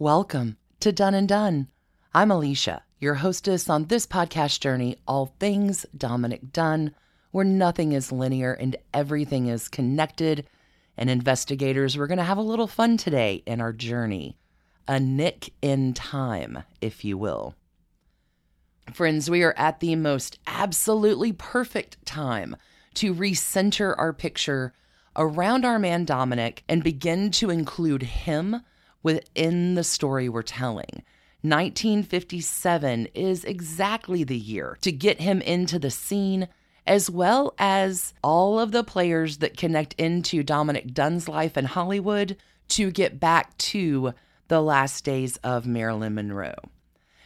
Welcome to Done and Done. I'm Alicia, your hostess on this podcast journey, all things Dominic Dunne, where nothing is linear and everything is connected. And investigators, we're going to have a little fun today in our journey. A nick in time, if you will. Friends, we are at the most absolutely perfect time to recenter our picture around our man Dominic and begin to include him within the story we're telling. 1957 is exactly the year to get him into the scene, as well as all of the players that connect into Dominic Dunne's life in Hollywood to get back to the last days of Marilyn Monroe.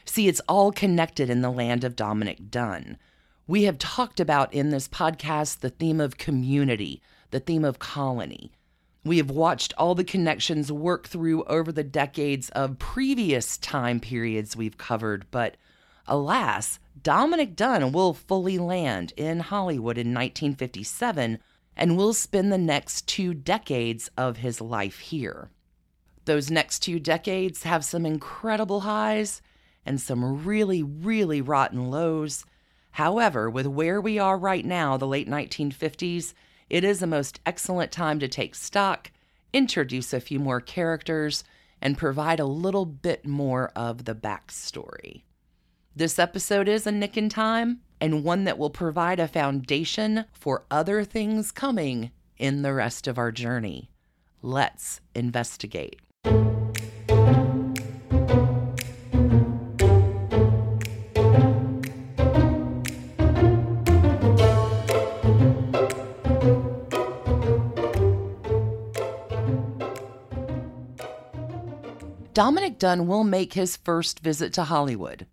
See, it's all connected in the land of Dominic Dunne. We have talked about in this podcast the theme of community, the theme of colony. We have watched all the connections work through over the decades of previous time periods we've covered, but alas, Dominic Dunne will fully land in Hollywood in 1957 and will spend the next two decades of his life here. Those next two decades have some incredible highs and some really, really rotten lows. However, with where we are right now, the late 1950s, it is a most excellent time to take stock, introduce a few more characters, and provide a little bit more of the backstory. This episode is a nick in time and one that will provide a foundation for other things coming in the rest of our journey. Let's investigate. Dominick Dunne will make his first visit to Hollywood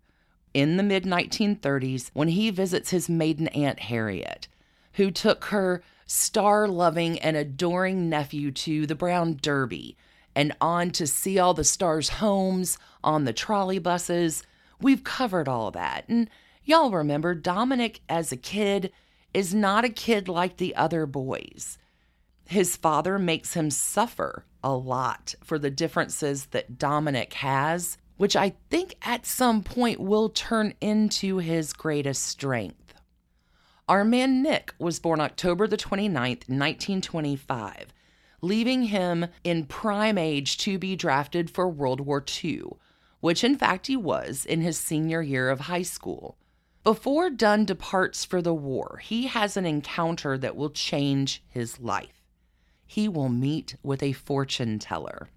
in the mid 1930s when he visits his maiden aunt Harriet, who took her star loving and adoring nephew to the Brown Derby and on to see all the stars' homes on the trolley buses. We've covered all that. And y'all remember, Dominic as a kid is not a kid like the other boys. His father makes him suffer a lot for the differences that Dominic has, which I think at some point will turn into his greatest strength. Our man Nick was born October the 29th, 1925, leaving him in prime age to be drafted for World War II, which in fact he was in his senior year of high school. Before Dunne departs for the war, he has an encounter that will change his life he will meet with a fortune teller.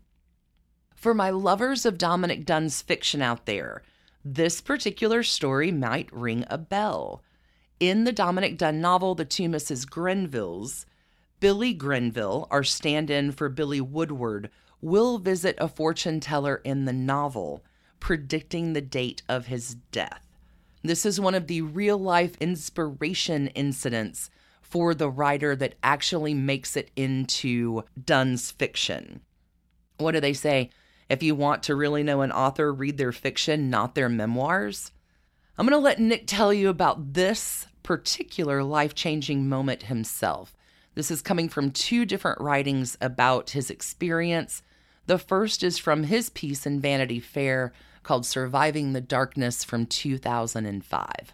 For my lovers of Dominic Dunne's fiction out there, this particular story might ring a bell. In the Dominic Dunne novel, The Two Mrs. Grenvilles, Billy Grenville, our stand in for Billy Woodward, will visit a fortune teller in the novel, predicting the date of his death. This is one of the real life inspiration incidents for the writer that actually makes it into Dunne's fiction. What do they say? If you want to really know an author, read their fiction, not their memoirs. I'm going to let Nick tell you about this particular life changing moment himself. This is coming from two different writings about his experience. The first is from his piece in Vanity Fair called Surviving the Darkness from 2005.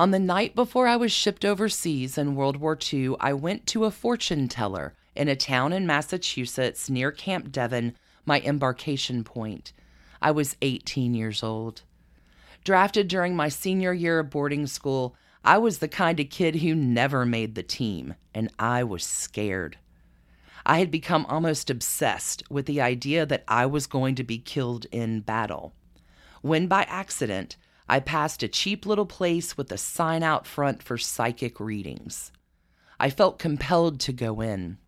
On the night before I was shipped overseas in World War II, I went to a fortune teller in a town in Massachusetts near Camp Devens, my embarkation point. I was 18 years old. Drafted during my senior year of boarding school, I was the kind of kid who never made the team, and I was scared. I had become almost obsessed with the idea that I was going to be killed in battle. When by accident, I passed a cheap little place with a sign out front for psychic readings. I felt compelled to go in.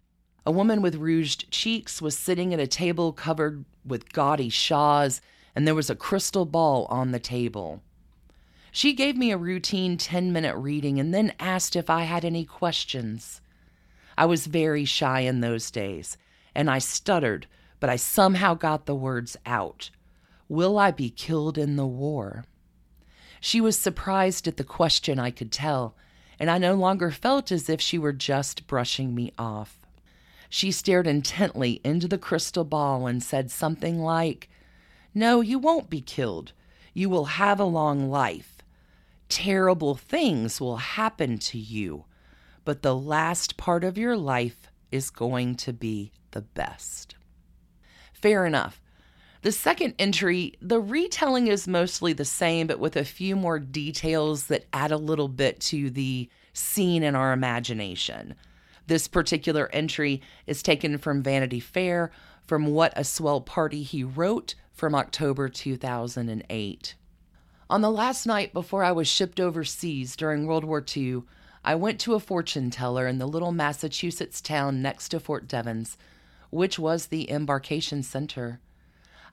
A woman with rouged cheeks was sitting at a table covered with gaudy shawls, and there was a crystal ball on the table. She gave me a routine 10 minute reading and then asked if I had any questions. I was very shy in those days, and I stuttered, but I somehow got the words out Will I be killed in the war? She was surprised at the question, I could tell, and I no longer felt as if she were just brushing me off. She stared intently into the crystal ball and said something like, No, you won't be killed. You will have a long life. Terrible things will happen to you, but the last part of your life is going to be the best. Fair enough. The second entry, the retelling is mostly the same, but with a few more details that add a little bit to the scene in our imagination. This particular entry is taken from Vanity Fair from What a Swell Party He Wrote from October 2008. On the last night before I was shipped overseas during World War II, I went to a fortune teller in the little Massachusetts town next to Fort Devens, which was the embarkation center.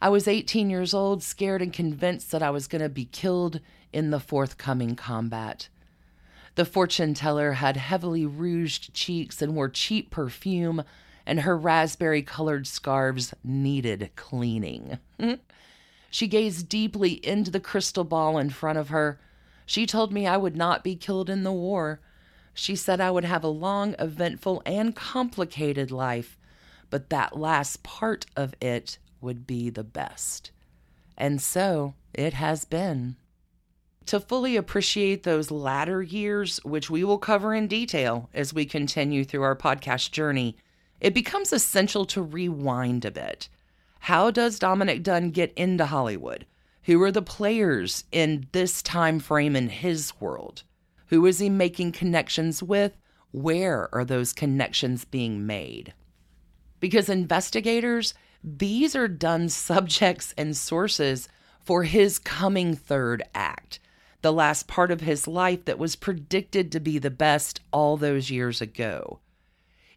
I was 18 years old, scared and convinced that I was going to be killed in the forthcoming combat. The fortune teller had heavily rouged cheeks and wore cheap perfume, and her raspberry colored scarves needed cleaning. she gazed deeply into the crystal ball in front of her. She told me I would not be killed in the war. She said I would have a long, eventful, and complicated life, but that last part of it would be the best. And so it has been. To fully appreciate those latter years, which we will cover in detail as we continue through our podcast journey, it becomes essential to rewind a bit. How does Dominic Dunne get into Hollywood? Who are the players in this time frame in his world? Who is he making connections with? Where are those connections being made? Because investigators these are Dunne's subjects and sources for his coming third act, the last part of his life that was predicted to be the best all those years ago.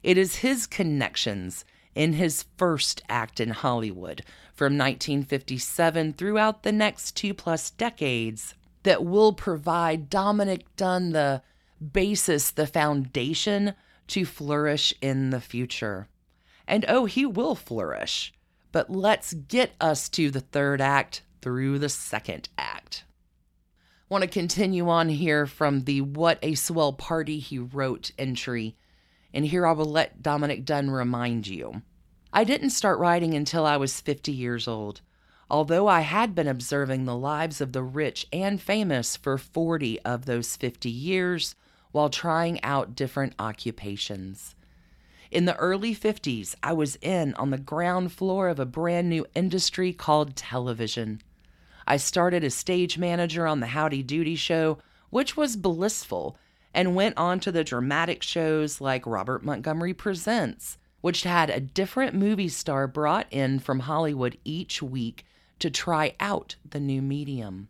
It is his connections in his first act in Hollywood from 1957 throughout the next two plus decades that will provide Dominic Dunne the basis, the foundation to flourish in the future. And oh, he will flourish. But let's get us to the third act through the second act. Want to continue on here from the What a Swell Party He Wrote entry. And here I will let Dominic Dunne remind you. I didn't start writing until I was 50 years old, although I had been observing the lives of the rich and famous for 40 of those 50 years while trying out different occupations. In the early 50s, I was in on the ground floor of a brand new industry called television. I started as stage manager on the Howdy Doody show, which was blissful, and went on to the dramatic shows like Robert Montgomery Presents, which had a different movie star brought in from Hollywood each week to try out the new medium.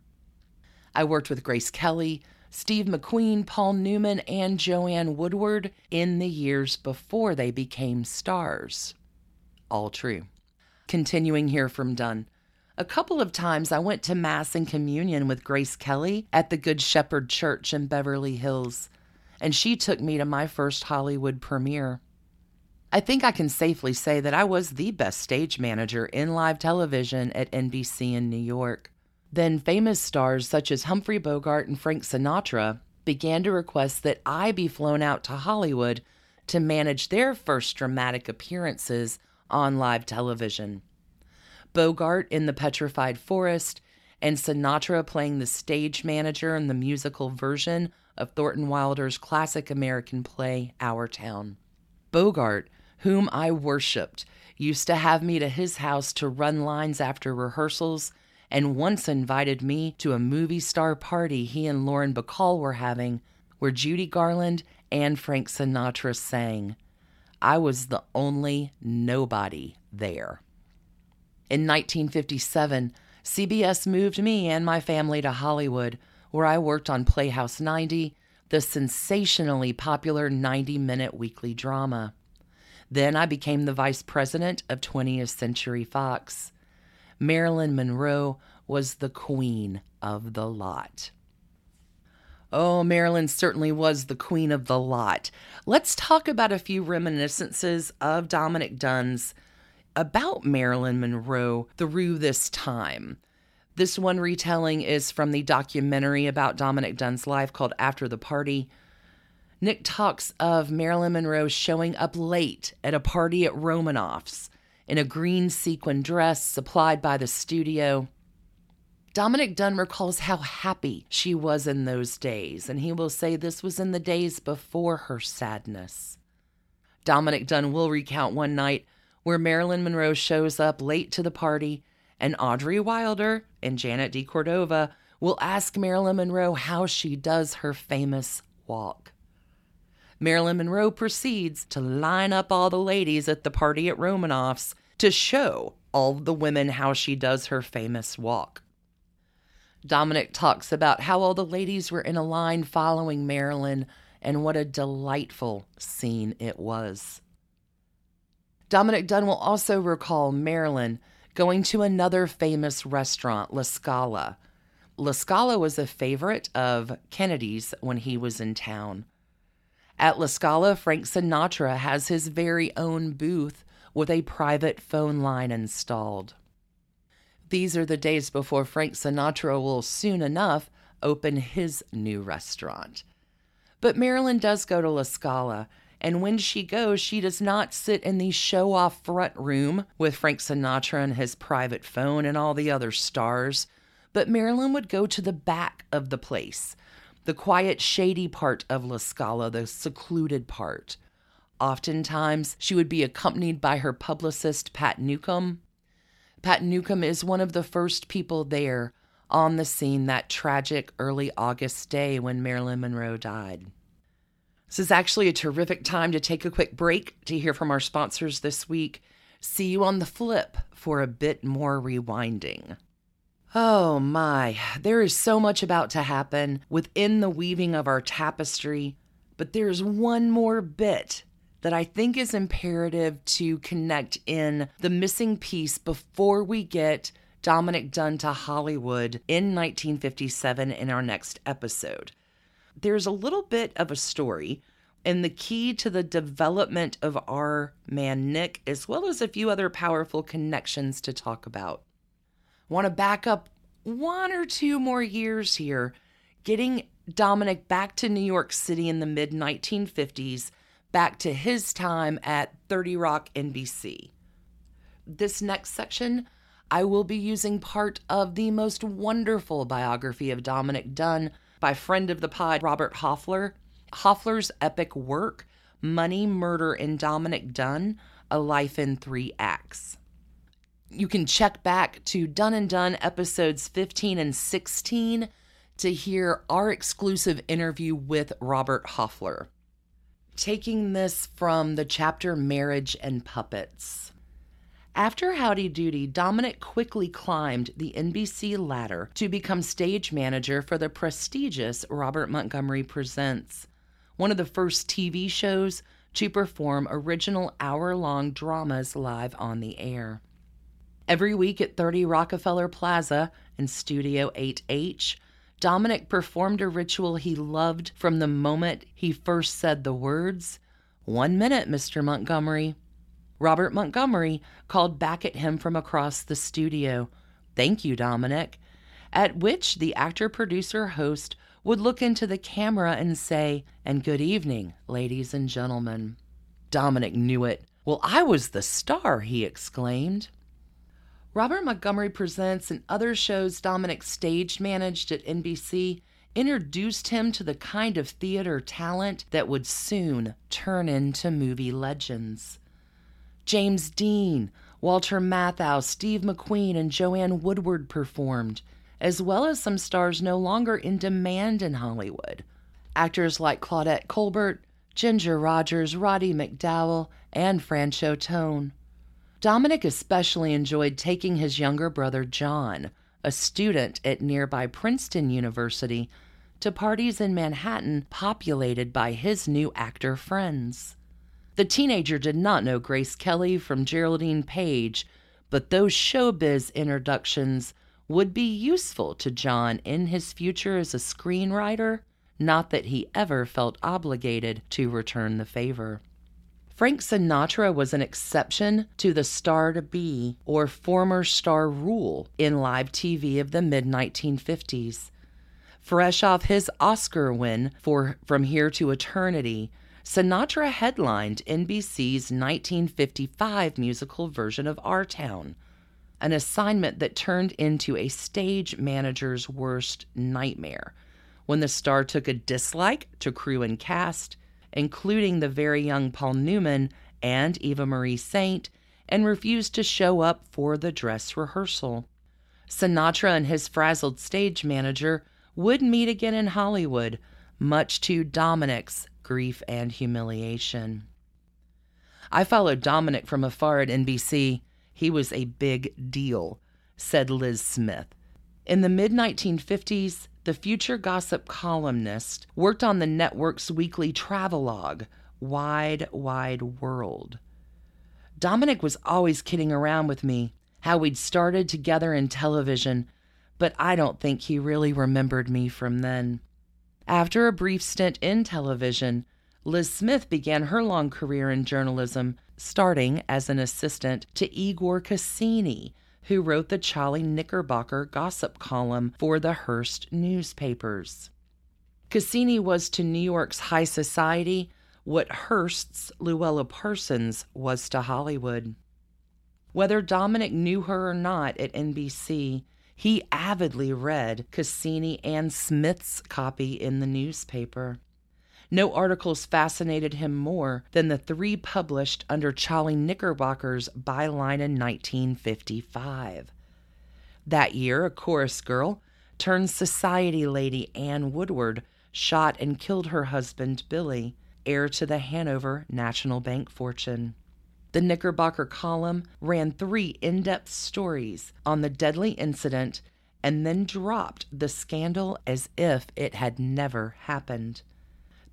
I worked with Grace Kelly, Steve McQueen, Paul Newman, and Joanne Woodward in the years before they became stars. All true. Continuing here from Dunne. A couple of times I went to Mass and Communion with Grace Kelly at the Good Shepherd Church in Beverly Hills, and she took me to my first Hollywood premiere. I think I can safely say that I was the best stage manager in live television at NBC in New York. Then famous stars such as Humphrey Bogart and Frank Sinatra began to request that I be flown out to Hollywood to manage their first dramatic appearances on live television. Bogart in The Petrified Forest, and Sinatra playing the stage manager in the musical version of Thornton Wilder's classic American play, Our Town. Bogart, whom I worshiped, used to have me to his house to run lines after rehearsals and once invited me to a movie star party he and Lauren Bacall were having, where Judy Garland and Frank Sinatra sang. I was the only nobody there. In 1957, CBS moved me and my family to Hollywood, where I worked on Playhouse 90, the sensationally popular 90 minute weekly drama. Then I became the vice president of 20th Century Fox. Marilyn Monroe was the queen of the lot. Oh, Marilyn certainly was the queen of the lot. Let's talk about a few reminiscences of Dominic Dunne's about Marilyn Monroe through this time. This one retelling is from the documentary about Dominic Dunne's life called After the Party. Nick talks of Marilyn Monroe showing up late at a party at Romanoff's in a green sequin dress supplied by the studio. Dominic Dunne recalls how happy she was in those days, and he will say this was in the days before her sadness. Dominic Dunne will recount one night where Marilyn Monroe shows up late to the party, and Audrey Wilder and Janet de Cordova will ask Marilyn Monroe how she does her famous walk. Marilyn Monroe proceeds to line up all the ladies at the party at Romanoff's to show all the women how she does her famous walk. Dominic talks about how all the ladies were in a line following Marilyn and what a delightful scene it was. Dominic Dunne will also recall Marilyn going to another famous restaurant, La Scala. La Scala was a favorite of Kennedy's when he was in town. At La Scala, Frank Sinatra has his very own booth with a private phone line installed. These are the days before Frank Sinatra will soon enough open his new restaurant. But Marilyn does go to La Scala, and when she goes, she does not sit in the show off front room with Frank Sinatra and his private phone and all the other stars, but Marilyn would go to the back of the place the quiet, shady part of La Scala, the secluded part. Oftentimes, she would be accompanied by her publicist, Pat Newcomb. Pat Newcomb is one of the first people there on the scene that tragic early August day when Marilyn Monroe died. This is actually a terrific time to take a quick break to hear from our sponsors this week. See you on the flip for a bit more rewinding. Oh my, there is so much about to happen within the weaving of our tapestry, but there's one more bit that I think is imperative to connect in the missing piece before we get Dominic Dunne to Hollywood in 1957 in our next episode. There's a little bit of a story and the key to the development of our man Nick, as well as a few other powerful connections to talk about want to back up one or two more years here, getting Dominic back to New York City in the mid 1950s, back to his time at 30 Rock NBC. This next section, I will be using part of the most wonderful biography of Dominic Dunne by friend of the pod, Robert Hofler. Hofler's epic work, Money, Murder, and Dominic Dunne A Life in Three Acts you can check back to Done and Done episodes 15 and 16 to hear our exclusive interview with Robert Hofler. Taking this from the chapter Marriage and Puppets. After Howdy Doody, Dominick quickly climbed the NBC ladder to become stage manager for the prestigious Robert Montgomery Presents, one of the first TV shows to perform original hour long dramas live on the air. Every week at 30 Rockefeller Plaza in Studio 8H, Dominic performed a ritual he loved from the moment he first said the words, One minute, Mr. Montgomery. Robert Montgomery called back at him from across the studio, Thank you, Dominic. At which the actor, producer, host would look into the camera and say, And good evening, ladies and gentlemen. Dominic knew it. Well, I was the star, he exclaimed. Robert Montgomery Presents and other shows Dominic staged managed at NBC introduced him to the kind of theater talent that would soon turn into movie legends. James Dean, Walter Matthau, Steve McQueen, and Joanne Woodward performed, as well as some stars no longer in demand in Hollywood. Actors like Claudette Colbert, Ginger Rogers, Roddy McDowall, and Franchot Tone. Dominick especially enjoyed taking his younger brother John, a student at nearby Princeton University, to parties in Manhattan populated by his new actor friends. The teenager did not know Grace Kelly from Geraldine Page, but those showbiz introductions would be useful to John in his future as a screenwriter, not that he ever felt obligated to return the favor. Frank Sinatra was an exception to the star to be or former star rule in live TV of the mid 1950s. Fresh off his Oscar win for From Here to Eternity, Sinatra headlined NBC's 1955 musical version of Our Town, an assignment that turned into a stage manager's worst nightmare when the star took a dislike to crew and cast, including the very young Paul Newman and Eva Marie Saint, and refused to show up for the dress rehearsal. Sinatra and his frazzled stage manager would meet again in Hollywood, much to Dominic's grief and humiliation. I followed Dominic from afar at NBC. He was a big deal, said Liz Smith. In the mid 1950s, the future gossip columnist worked on the network's weekly travelogue, Wide, Wide World. Dominic was always kidding around with me, how we'd started together in television, but I don't think he really remembered me from then. After a brief stint in television, Liz Smith began her long career in journalism, starting as an assistant to Igor Cassini, who wrote the Cholly Knickerbocker gossip column for the Hearst newspapers. Cassini was to New York's high society what Hearst's Louella Parsons was to Hollywood. Whether Dominic knew her or not at NBC, he avidly read Cassini and Smith's copy in the newspaper. No articles fascinated him more than the three published under Cholly Knickerbocker's byline in 1955. That year, a chorus girl turned society lady Anne Woodward shot and killed her husband Billy, heir to the Hanover National Bank fortune. The Knickerbocker column ran three in depth stories on the deadly incident and then dropped the scandal as if it had never happened.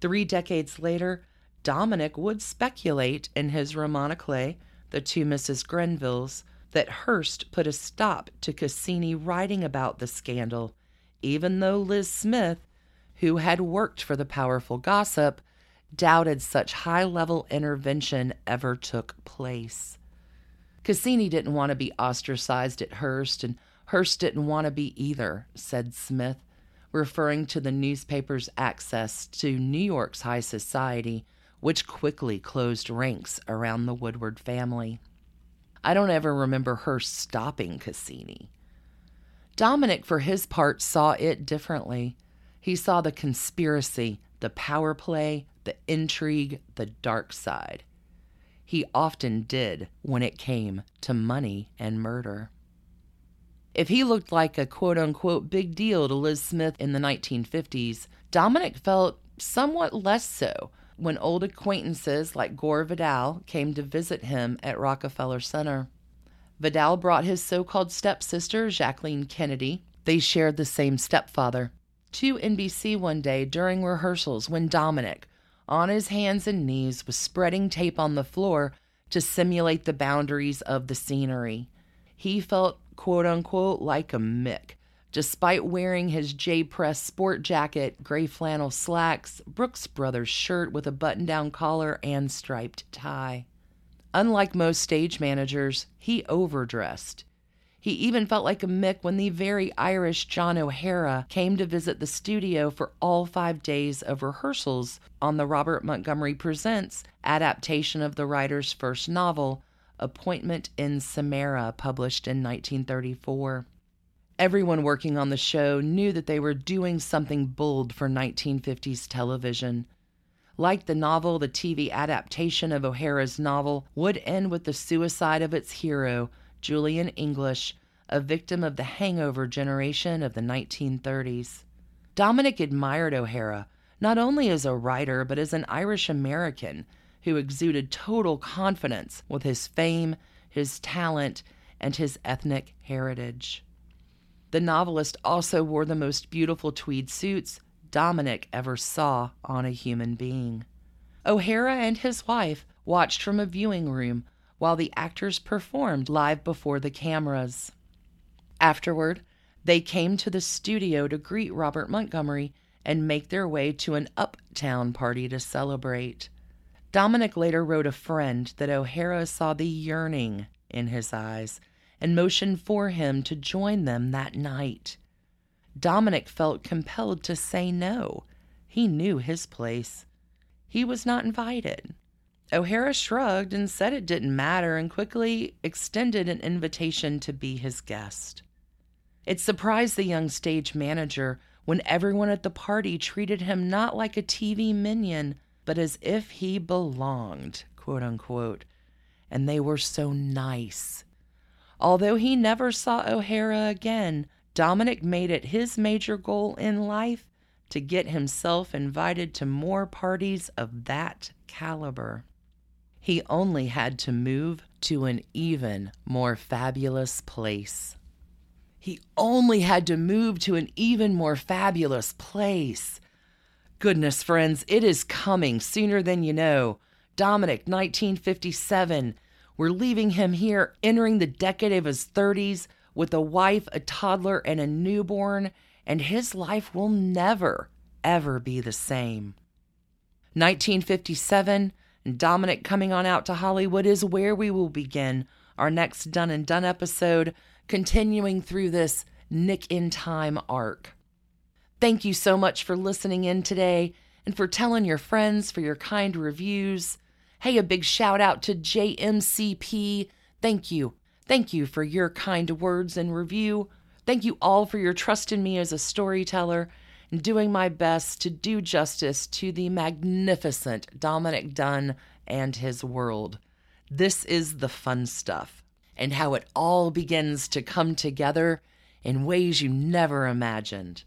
Three decades later, Dominic would speculate in his roman à The Two Mrs. Grenvilles, that Hearst put a stop to Cassini writing about the scandal, even though Liz Smith, who had worked for the powerful gossip, doubted such high level intervention ever took place. Cassini didn't want to be ostracized at Hearst, and Hearst didn't want to be either, said Smith, referring to the newspaper's access to New York's high society, which quickly closed ranks around the Woodward family. I don't ever remember her stopping Cassini. Dominic, for his part, saw it differently. He saw the conspiracy, the power play, the intrigue, the dark side. He often did when it came to money and murder. If he looked like a quote unquote big deal to Liz Smith in the 1950s, Dominic felt somewhat less so when old acquaintances like Gore Vidal came to visit him at Rockefeller Center. Vidal brought his so called stepsister, Jacqueline Kennedy. They shared the same stepfather. To NBC one day during rehearsals when Dominic, on his hands and knees, was spreading tape on the floor to simulate the boundaries of the scenery. He felt, quote unquote, like a Mick, despite wearing his J Press sport jacket, gray flannel slacks, Brooks Brothers shirt with a button down collar, and striped tie. Unlike most stage managers, he overdressed. He even felt like a Mick when the very Irish John O'Hara came to visit the studio for all five days of rehearsals on the Robert Montgomery Presents adaptation of the writer's first novel, Appointment in Samara, published in 1934. Everyone working on the show knew that they were doing something bold for 1950s television. Like the novel, the TV adaptation of O'Hara's novel would end with the suicide of its hero, Julian English, a victim of the hangover generation of the 1930s. Dominic admired O'Hara, not only as a writer, but as an Irish American who exuded total confidence with his fame, his talent, and his ethnic heritage. The novelist also wore the most beautiful tweed suits Dominic ever saw on a human being. O'Hara and his wife watched from a viewing room while the actors performed live before the cameras. Afterward, they came to the studio to greet Robert Montgomery and make their way to an uptown party to celebrate. Dominic later wrote a friend that O'Hara saw the yearning in his eyes and motioned for him to join them that night. Dominic felt compelled to say no. He knew his place. He was not invited. O'Hara shrugged and said it didn't matter and quickly extended an invitation to be his guest. It surprised the young stage manager when everyone at the party treated him not like a TV minion, but as if he belonged, quote unquote. And they were so nice. Although he never saw O'Hara again, Dominic made it his major goal in life to get himself invited to more parties of that caliber. He only had to move to an even more fabulous place. He only had to move to an even more fabulous place. Goodness, friends, it is coming sooner than you know. Dominic, 1957. We're leaving him here, entering the decade of his 30s with a wife, a toddler, and a newborn, and his life will never, ever be the same. 1957, and Dominic coming on out to Hollywood is where we will begin our next Done and Done episode continuing through this Nick in Time arc. Thank you so much for listening in today and for telling your friends for your kind reviews. Hey, a big shout out to JMCP. Thank you. Thank you for your kind words and review. Thank you all for your trust in me as a storyteller and doing my best to do justice to the magnificent Dominic Dunne and his world. This is the fun stuff and how it all begins to come together in ways you never imagined.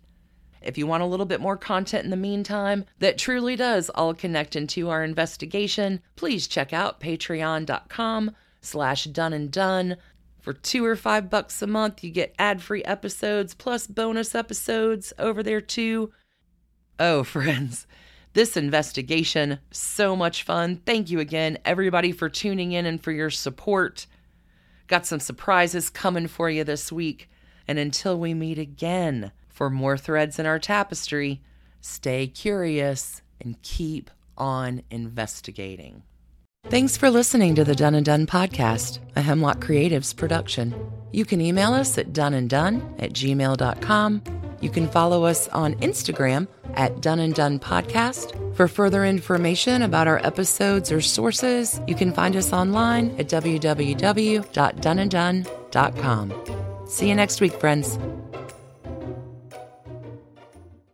If you want a little bit more content in the meantime that truly does all connect into our investigation, please check out patreon.com slash done and done. For two or five bucks a month, you get ad-free episodes plus bonus episodes over there too. Oh, friends, this investigation, so much fun. Thank you again, everybody, for tuning in and for your support. Got some surprises coming for you this week. And until we meet again for more threads in our tapestry, stay curious and keep on investigating. Thanks for listening to the Done and Done podcast, a Hemlock Creatives production. You can email us at doneanddone at gmail.com. You can follow us on Instagram at Done and Done Podcast. For further information about our episodes or sources, you can find us online at www.doneanddone.com. See you next week, friends.